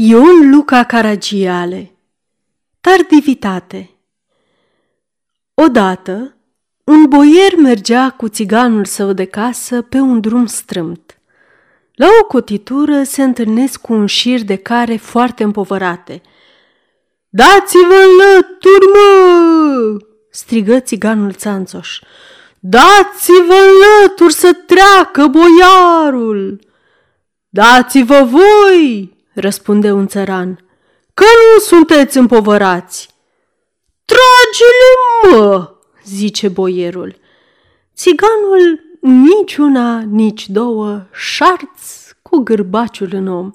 Ion Luca Caragiale Tardivitate Odată, un boier mergea cu țiganul său de casă pe un drum strâmt. La o cotitură se întâlnesc cu un șir de care foarte împovărate. Dați-vă lături, mă!" strigă țiganul țanțoș. Dați-vă lături să treacă boiarul! Dați-vă voi! Răspunde un țăran, că nu sunteți împovărați. Trage-le, mă, zice boierul. Țiganul nici una, nici două, șarț cu gârbaciul în om.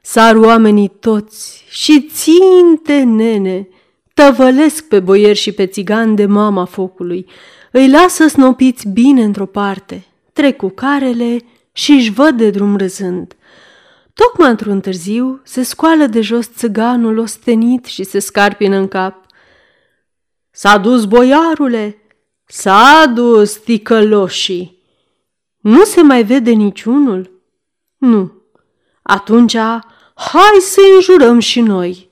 Sar oamenii toți și ținte nene, tăvălesc pe boier și pe țigan de mama focului, îi lasă snopiți bine într-o parte, trec cu carele și își văd de drum râzând. Tocmai într-un târziu se scoală de jos țăganul ostenit și se scarpină în cap. S-a dus boiarule! S-a dus ticăloșii! Nu se mai vede niciunul? Nu. Atunci, hai să înjurăm și noi.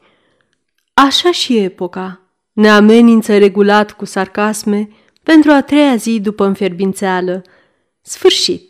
Așa și epoca. Ne amenință regulat cu sarcasme pentru a treia zi după înferbințeală. Sfârșit.